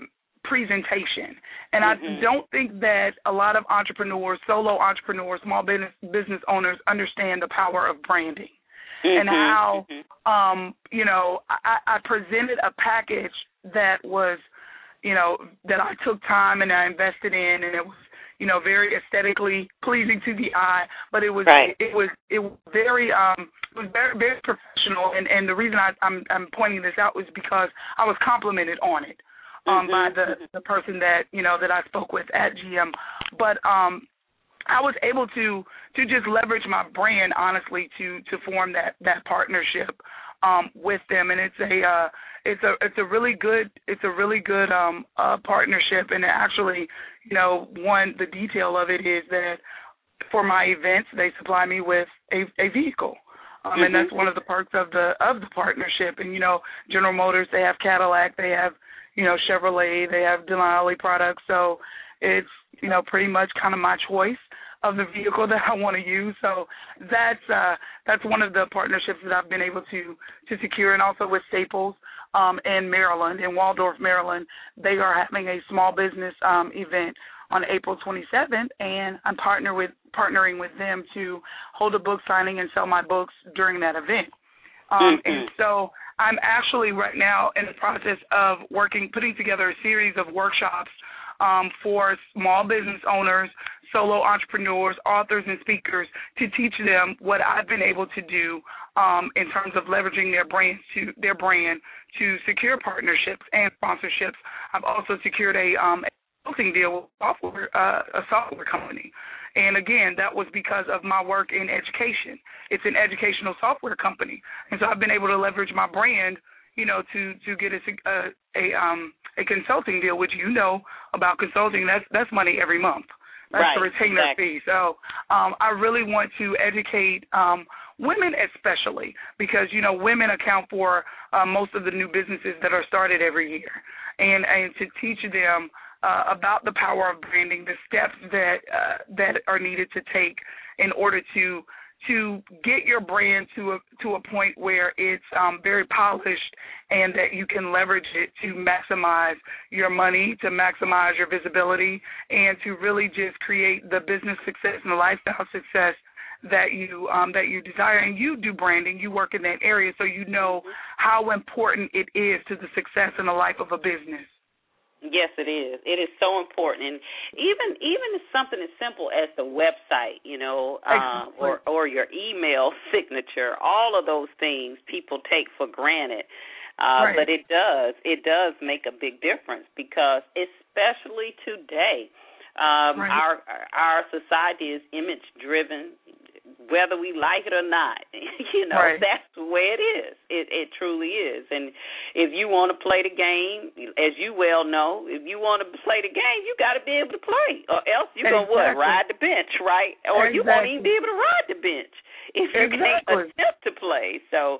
presentation, and mm-hmm. I don't think that a lot of entrepreneurs, solo entrepreneurs, small business business owners understand the power of branding. Mm-hmm. and how mm-hmm. um you know I, I presented a package that was you know that I took time and I invested in and it was you know very aesthetically pleasing to the eye but it was right. it, it was it was very um it was very very professional and and the reason I I'm I'm pointing this out was because I was complimented on it um mm-hmm. by the the person that you know that I spoke with at GM but um I was able to to just leverage my brand honestly to to form that that partnership um with them. And it's a uh it's a it's a really good it's a really good um uh partnership. And actually you know one the detail of it is that for my events they supply me with a a vehicle. Um mm-hmm. and that's one of the perks of the of the partnership. And you know General Motors they have Cadillac they have you know Chevrolet they have Denali products so it's you know pretty much kind of my choice of the vehicle that I want to use. So that's uh, that's one of the partnerships that I've been able to to secure, and also with Staples um, in Maryland, in Waldorf, Maryland, they are having a small business um, event on April 27th, and I'm partner with partnering with them to hold a book signing and sell my books during that event. Um, mm-hmm. And so I'm actually right now in the process of working, putting together a series of workshops um, for small business owners solo entrepreneurs, authors, and speakers to teach them what I've been able to do um, in terms of leveraging their brand to their brand to secure partnerships and sponsorships. I've also secured a um, consulting deal with software, uh, a software company. And again, that was because of my work in education. It's an educational software company, and so I've been able to leverage my brand, you know, to to get a a, a um a consulting deal, which you know about consulting. That's that's money every month. That's right, the retainer exactly. fee. So um, I really want to educate um, women, especially because you know women account for uh, most of the new businesses that are started every year, and and to teach them uh, about the power of branding, the steps that uh, that are needed to take in order to to get your brand to a to a point where it's um, very polished and that you can leverage it to maximize your money, to maximize your visibility, and to really just create the business success and the lifestyle success that you um, that you desire. And you do branding, you work in that area, so you know how important it is to the success and the life of a business. Yes, it is. It is so important, and even even something as simple as the website, you know, uh, or or your email signature. All of those things people take for granted, uh, right. but it does it does make a big difference because especially today, um, right. our our society is image driven. Whether we like it or not. you know, right. that's the way it is. It it truly is. And if you want to play the game, as you well know, if you want to play the game, you got to be able to play, or else you're exactly. gonna what ride the bench, right? Or exactly. you won't even be able to ride the bench if you exactly. can't attempt to play. So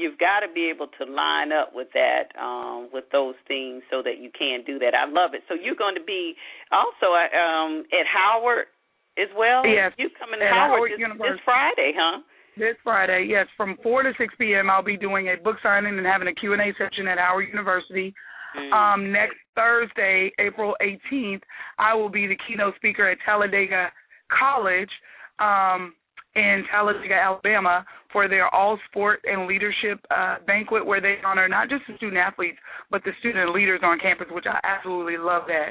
you've got to be able to line up with that, um, with those things, so that you can do that. I love it. So you're going to be also uh, um, at Howard as well. Yes, you coming to Howard, this, University. this Friday, huh? This Friday, yes, from four to six p.m. I'll be doing a book signing and having a Q and A session at Howard University. Mm. Um, next Thursday, April 18th, I will be the keynote speaker at Talladega College um, in Talladega, Alabama, for their All Sport and Leadership uh, banquet, where they honor not just the student athletes but the student leaders on campus, which I absolutely love that.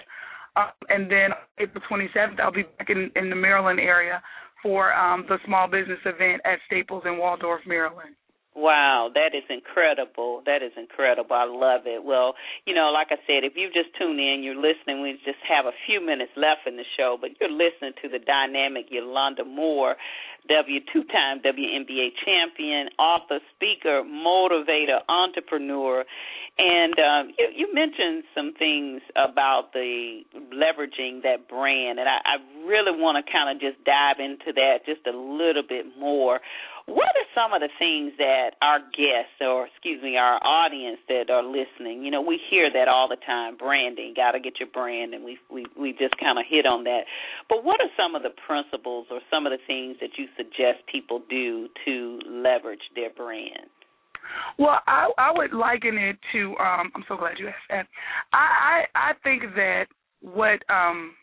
Uh, and then April 27th, I'll be back in, in the Maryland area for um, the small business event at Staples in Waldorf, Maryland. Wow, that is incredible. That is incredible. I love it. Well, you know, like I said, if you just tune in, you're listening. We just have a few minutes left in the show, but you're listening to the dynamic Yolanda Moore, W two-time WNBA champion, author, speaker, motivator, entrepreneur, and um, you, you mentioned some things about the leveraging that brand, and I, I really want to kind of just dive into that just a little bit more. What are some of the things that our guests, or excuse me, our audience that are listening, you know, we hear that all the time, branding, got to get your brand, and we we we just kind of hit on that. But what are some of the principles or some of the things that you suggest people do to leverage their brand? Well, I I would liken it to um I'm so glad you asked that. I I, I think that what um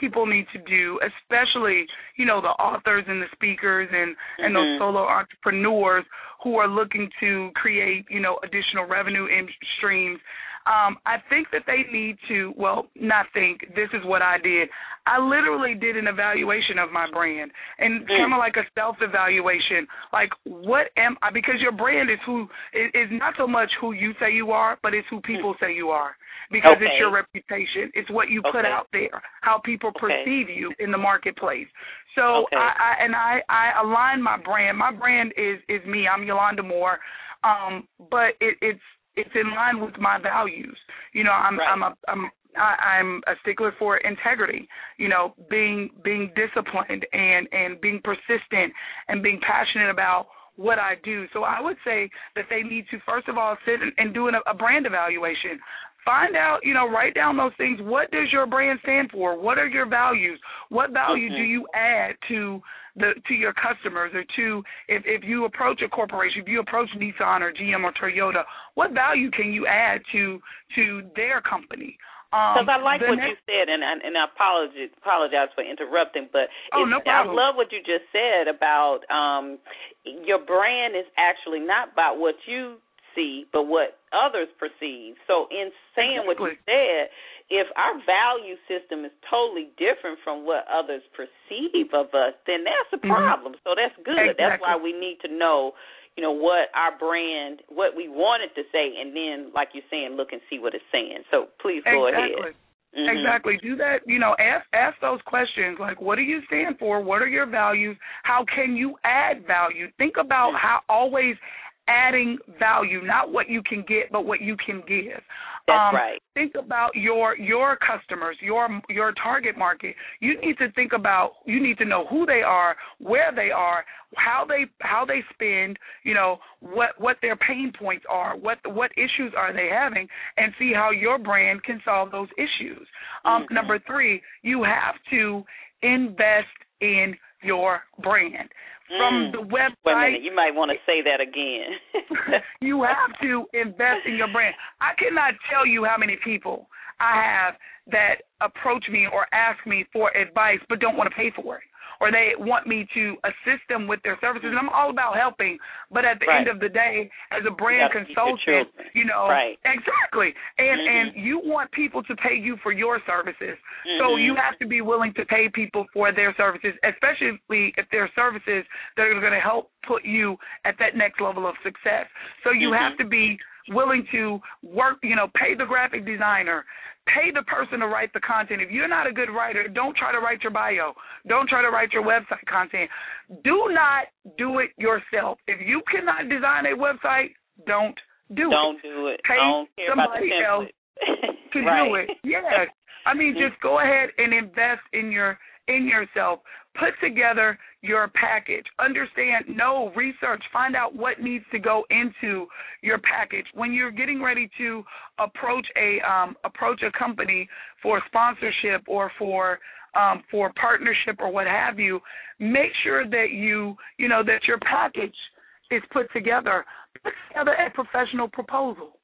people need to do, especially, you know, the authors and the speakers and, and those Mhm. solo entrepreneurs who are looking to create, you know, additional revenue in streams. Um, I think that they need to, well, not think, this is what I did. I literally did an evaluation of my brand and Mm. kind of like a self evaluation. Like, what am I? Because your brand is who, is is not so much who you say you are, but it's who people say you are. Because Okay. it's your reputation, it's what you put out there, how people Okay. perceive you in the marketplace. So Okay. I, I and I I align my brand. My brand is is me. I'm Yolanda Moore, um, but it, it's it's in line with my values. You know, I'm Right. I'm a I'm I, I'm a stickler for integrity. You know, being being disciplined and and being persistent and being passionate about what I do. So I would say that they need to first of all sit and, and do an, a brand evaluation. Find out, you know, write down those things. What does your brand stand for? What are your values? What value do Mhm. you add to the to your customers or to if if you approach a corporation, if you approach Nissan or GM or Toyota, what value can you add to to their company? Because Um, I like what next- you said, and I, and I apologize apologize for interrupting, but Oh, no problem. I love what you just said about um your brand is actually not about what you see, but what others perceive. So in saying what you said, if our value system is totally different from what others perceive of us, then that's a Mhm. problem. So that's good. That's why we need to know you know what our brand what we wanted to say and then like you're saying look and see what it's saying so please go exactly. ahead Mhm. Exactly. Do that. You know, ask ask those questions like, what do you stand for? What are your values? How can you add value? Think about Mhm. how always adding value, not what you can get, but what you can give. that's um, right Think about your your customers, your your target market. You need to think about. You need to know who they are, where they are, how they how they spend. You know what what their pain points are, what what issues are they having, and see how your brand can solve those issues. Um, Mhm. Number three, you have to invest in your brand. From Mm. the wait a website minute you might want to say that again you have to invest in your brand. I cannot tell you how many people I have that approach me or ask me for advice but don't want to pay for it. Or they want me to assist them with their services. And I'm all about helping, but at the Right. end of the day, as a brand your consultant, you know, Right. exactly. And Mhm. and you want people to pay you for your services. So Mhm. you have to be willing to pay people for their services, especially if they're services that are going to help put you at that next level of success. So you Mhm. have to be willing to work, you know, pay the graphic designer, pay the person to write the content. If you're not a good writer, don't try to write your bio. Don't try to write your website content. Do not do it yourself. If you cannot design a website, don't do don't it. Don't do it. Pay don't care somebody about else to right. do it. Yes. I mean, just go ahead and invest in your in yourself. Put together your package. Understand, know, research, find out what needs to go into your package. When you're getting ready to approach a um, approach a company for sponsorship or for um, for partnership or what have you, make sure that you you know that your package is put together. Put together a professional proposal.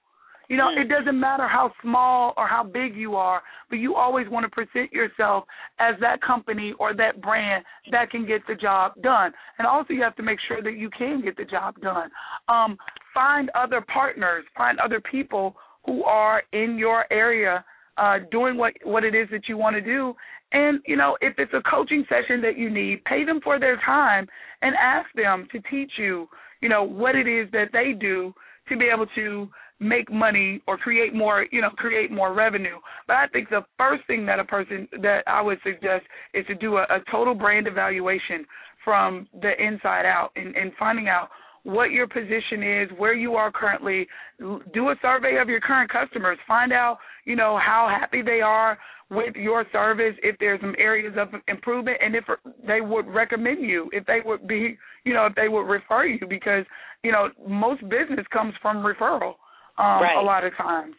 You know, it doesn't matter how small or how big you are, but you always want to present yourself as that company or that brand that can get the job done. And also, you have to make sure that you can get the job done. Um, find other partners, find other people who are in your area uh, doing what what it is that you want to do. And you know, if it's a coaching session that you need, pay them for their time and ask them to teach you, you know, what it is that they do to be able to make money or create more, you know, create more revenue. But I think the first thing that a person that I would suggest is to do a, a total brand evaluation from the inside out and, and finding out what your position is, where you are currently. Do a survey of your current customers. Find out, you know, how happy they are with your service, if there's some areas of improvement, and if they would recommend you, if they would be, you know, if they would refer you, because, you know, most business comes from referral um, right. a lot of times.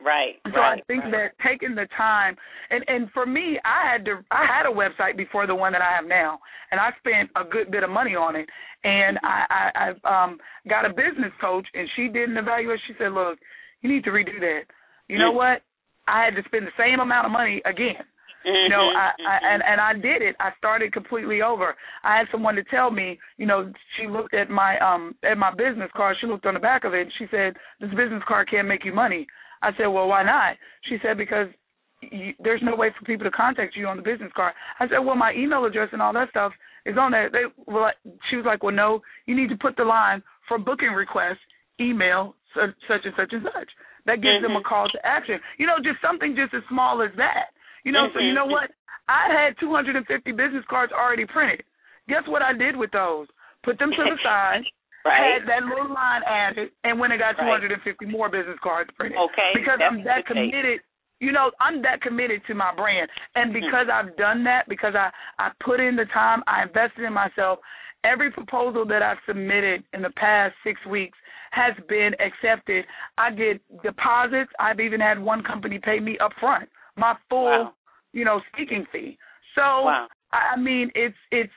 Right. So right, I think right. that taking the time and and for me, I had to I had a website before the one that I have now, and I spent a good bit of money on it. And I I, I've um got a business coach, and she did an evaluation. She said, "Look, you need to redo that. You know what? I had to spend the same amount of money again." You know, I, I and and I did it. I started completely over. I had someone to tell me, you know, she looked at my um at my business card. She looked on the back of it. and She said, "This business card can't make you money." I said, "Well, why not?" She said, "Because you, there's no way for people to contact you on the business card." I said, "Well, my email address and all that stuff is on there." They well, she was like, "Well, no, you need to put the line for booking requests, email such, such and such and such." That gives mm-hmm. them a call to action. You know, just something just as small as that. You know, mm-hmm. so you know what? I had 250 business cards already printed. Guess what I did with those? Put them to the side. right. Had that little line added, and when I got right. 250 more business cards printed. Okay. Because That's I'm that committed. You know, I'm that committed to my brand, and because mm-hmm. I've done that, because I I put in the time, I invested in myself. Every proposal that I've submitted in the past six weeks has been accepted. I get deposits. I've even had one company pay me up front my full, wow. you know, speaking fee. So wow. I mean, it's it's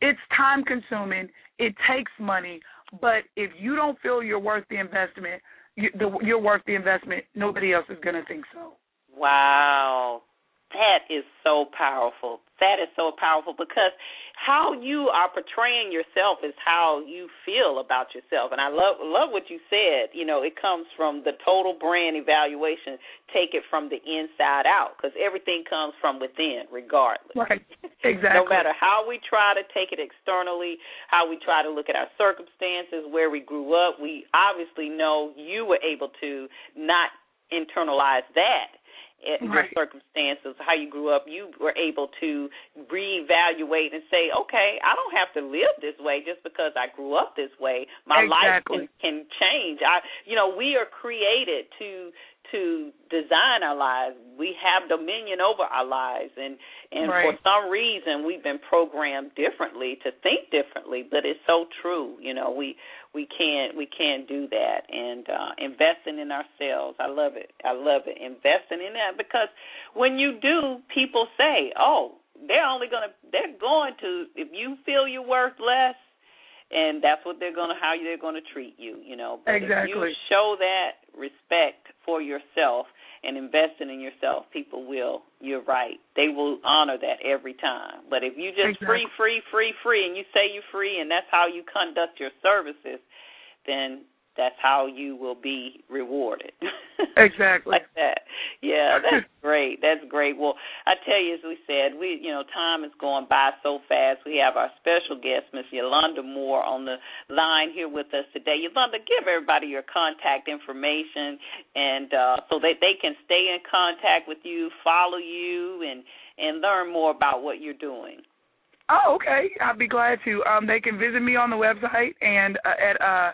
it's time consuming. It takes money, but if you don't feel you're worth the investment, you, the, you're worth the investment. Nobody else is going to think so. Wow, that is so powerful. That is so powerful because how you are portraying yourself is how you feel about yourself. And I love love what you said. You know, it comes from the total brand evaluation. Take it from the inside out because everything comes from within, regardless. Right. Exactly. no matter how we try to take it externally, how we try to look at our circumstances, where we grew up, we obviously know you were able to not internalize that your right. circumstances, how you grew up, you were able to reevaluate and say, okay, I don't have to live this way just because I grew up this way. My exactly. life can, can change. I, you know, we are created to to design our lives. We have dominion over our lives, and and right. for some reason we've been programmed differently to think differently. But it's so true. You know, we we can't we can't do that. And uh, investing in ourselves, I love it. I love it. Investing in that because when you do, people say, "Oh, they're only gonna they're going to if you feel you're worth less." and that's what they're going to how they're going to treat you you know but exactly. if you show that respect for yourself and investing in yourself people will you're right they will honor that every time but if you just exactly. free free free free and you say you're free and that's how you conduct your services then that's how you will be rewarded. exactly. like that. Yeah, that's great. That's great. Well, I tell you, as we said, we you know time is going by so fast. We have our special guest, Miss Yolanda Moore, on the line here with us today. Yolanda, give everybody your contact information, and uh, so that they can stay in contact with you, follow you, and and learn more about what you're doing. Oh, okay. I'd be glad to. Um, they can visit me on the website and uh, at uh,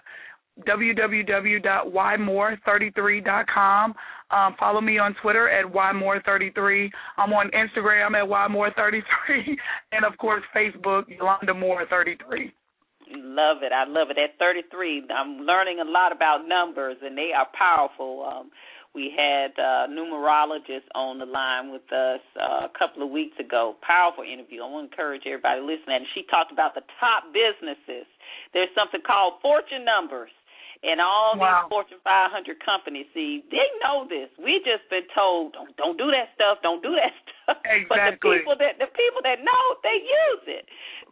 www.ymoore33.com. Um, follow me on Twitter at ymoore33. I'm on Instagram at ymoore33, and of course Facebook Yolanda Moore 33. Love it. I love it. At 33, I'm learning a lot about numbers, and they are powerful. Um, we had a numerologist on the line with us uh, a couple of weeks ago. Powerful interview. I want to encourage everybody to listening. And she talked about the top businesses. There's something called fortune numbers and all wow. these Fortune 500 companies. See, they know this. We just been told don't don't do that stuff. Don't do that stuff. Exactly. But the people that the people that know, they use it.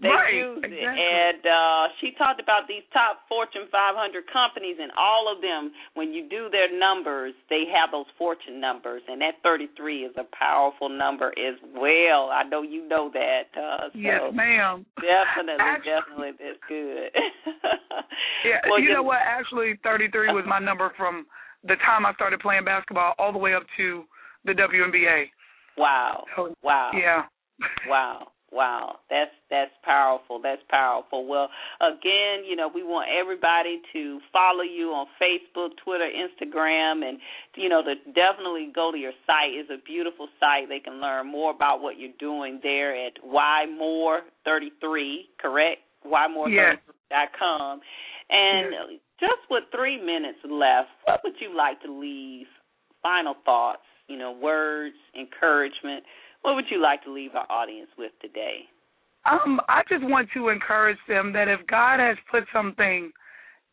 They right. use exactly. it. And uh, she talked about these top Fortune 500 companies, and all of them, when you do their numbers, they have those fortune numbers, and that 33 is a powerful number as well. I know you know that. Uh, so yes, ma'am. Definitely, actually, definitely, that's good. yeah, well, you just, know what? Actually, 33 was my number from the time I started playing basketball all the way up to the WNBA. Wow. So, wow. Yeah. wow. Wow, that's that's powerful. That's powerful. Well, again, you know, we want everybody to follow you on Facebook, Twitter, Instagram, and you know, to definitely go to your site. It's a beautiful site. They can learn more about what you're doing there at ymoore33, correct? ymoore33.com. And yes. just with three minutes left, what would you like to leave? Final thoughts, you know, words, encouragement what would you like to leave our audience with today? Um, I just want to encourage them that if God has put something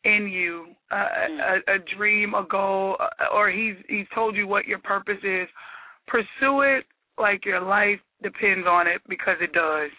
in you, uh, mm. a, a dream, a goal, uh, or He's He's told you what your purpose is, pursue it like your life depends on it because it does.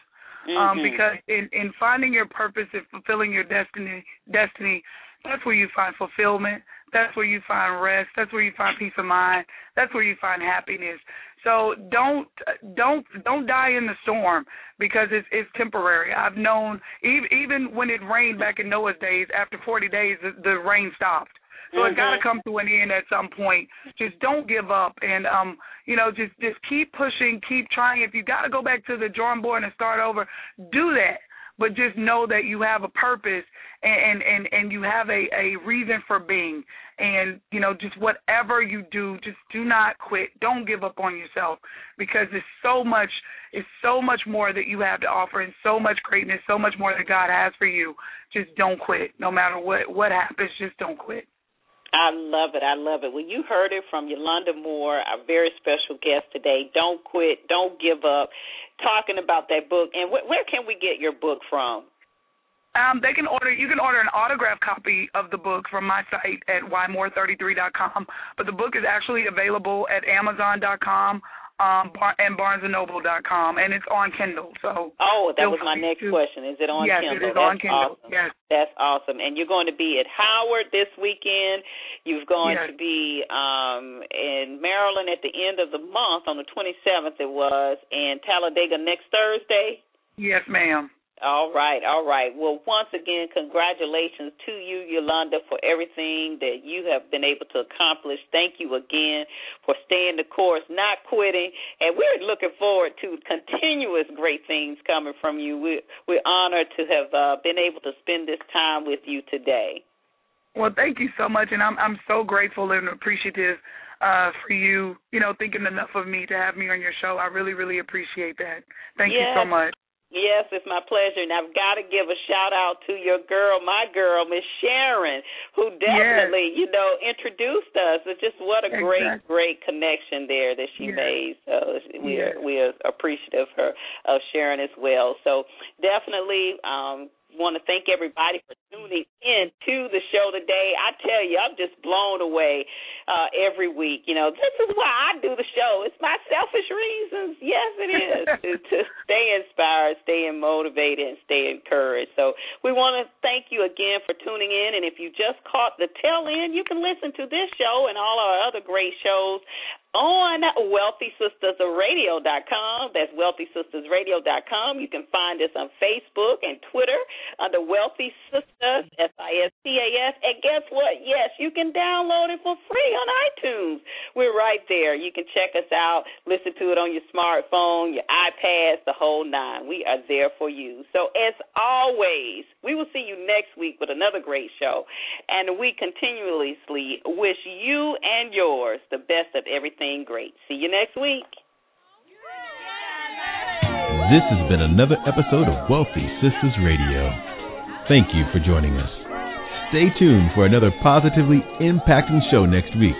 Mm-hmm. Um, because in in finding your purpose and fulfilling your destiny, destiny, that's where you find fulfillment. That's where you find rest. That's where you find peace of mind. That's where you find happiness. So don't don't don't die in the storm because it's it's temporary. I've known even even when it rained back in Noah's days, after 40 days the, the rain stopped. So mm-hmm. it's got to come to an end at some point. Just don't give up, and um, you know, just just keep pushing, keep trying. If you got to go back to the drawing board and start over, do that but just know that you have a purpose and and and you have a a reason for being. And you know just whatever you do just do not quit. Don't give up on yourself because it's so much it's so much more that you have to offer and so much greatness so much more that God has for you. Just don't quit. No matter what what happens just don't quit I love it. I love it. Well, you heard it from Yolanda Moore, our very special guest today. Don't quit. Don't give up. Talking about that book. And wh- where can we get your book from? Um, they can order. You can order an autographed copy of the book from my site at ymoore33.com. But the book is actually available at Amazon.com um, and BarnesandNoble.com, and it's on Kindle. So oh, that was my next to, question. Is it on yes, Kindle? Yes, it is That's on Kindle. Awesome. Yes, that's awesome. And you're going to be at Howard this weekend. You're going yes. to be um, in Maryland at the end of the month on the 27th. It was, and Talladega next Thursday. Yes, ma'am. All right, all right. Well, once again, congratulations to you, Yolanda, for everything that you have been able to accomplish. Thank you again for staying the course, not quitting, and we're looking forward to continuous great things coming from you. We're, we're honored to have uh, been able to spend this time with you today. Well, thank you so much, and I'm I'm so grateful and appreciative uh, for you, you know, thinking enough of me to have me on your show. I really, really appreciate that. Thank yes. you so much. Yes, it's my pleasure. And I've got to give a shout out to your girl, my girl, Miss Sharon, who definitely, yes. you know, introduced us. It's just what a exactly. great, great connection there that she yes. made. So we yes. are we are appreciative of her of Sharon as well. So definitely um want to thank everybody for tuning in to the show today. I tell you, I'm just blown away uh, every week. You know, this is why I do the show. It's my selfish reasons. Yes, it is to stay inspired, stay motivated, and stay encouraged. So we want to thank you again for tuning in. And if you just caught the tail end, you can listen to this show and all our other great shows on wealthysistasradio.com. That's wealthysistasradio.com. You can find us on Facebook and Twitter under Wealthy Sistas, S-I-S-T-A-S. And guess what? Yes, you can download it for free on iTunes. We're right there. You can check us out, listen to it on your smartphone, your iPads, the whole nine. We are there for you. So as always, we will see you next week with another great show. And we continuously wish you and yours the best of everything everything great. See you next week. This has been another episode of Wealthy Sistas Radio. Thank you for joining us. Stay tuned for another positively impacting show next week.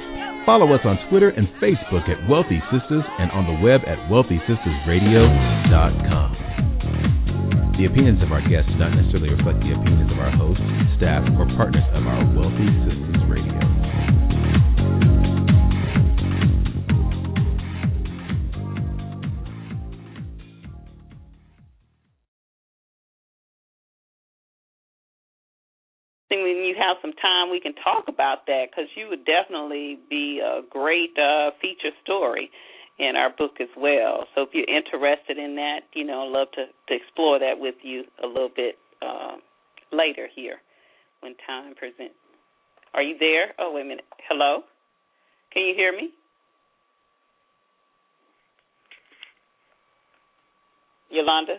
Follow us on Twitter and Facebook at Wealthy Sistas and on the web at wealthysistasradio.com. The opinions of our guests do not necessarily reflect the opinions of our hosts, staff, or partners of our Wealthy Sistas Radio. Have some time, we can talk about that because you would definitely be a great uh, feature story in our book as well. So if you're interested in that, you know, I'd love to, to explore that with you a little bit uh, later here when time presents. Are you there? Oh, wait a minute. Hello? Can you hear me? Yolanda?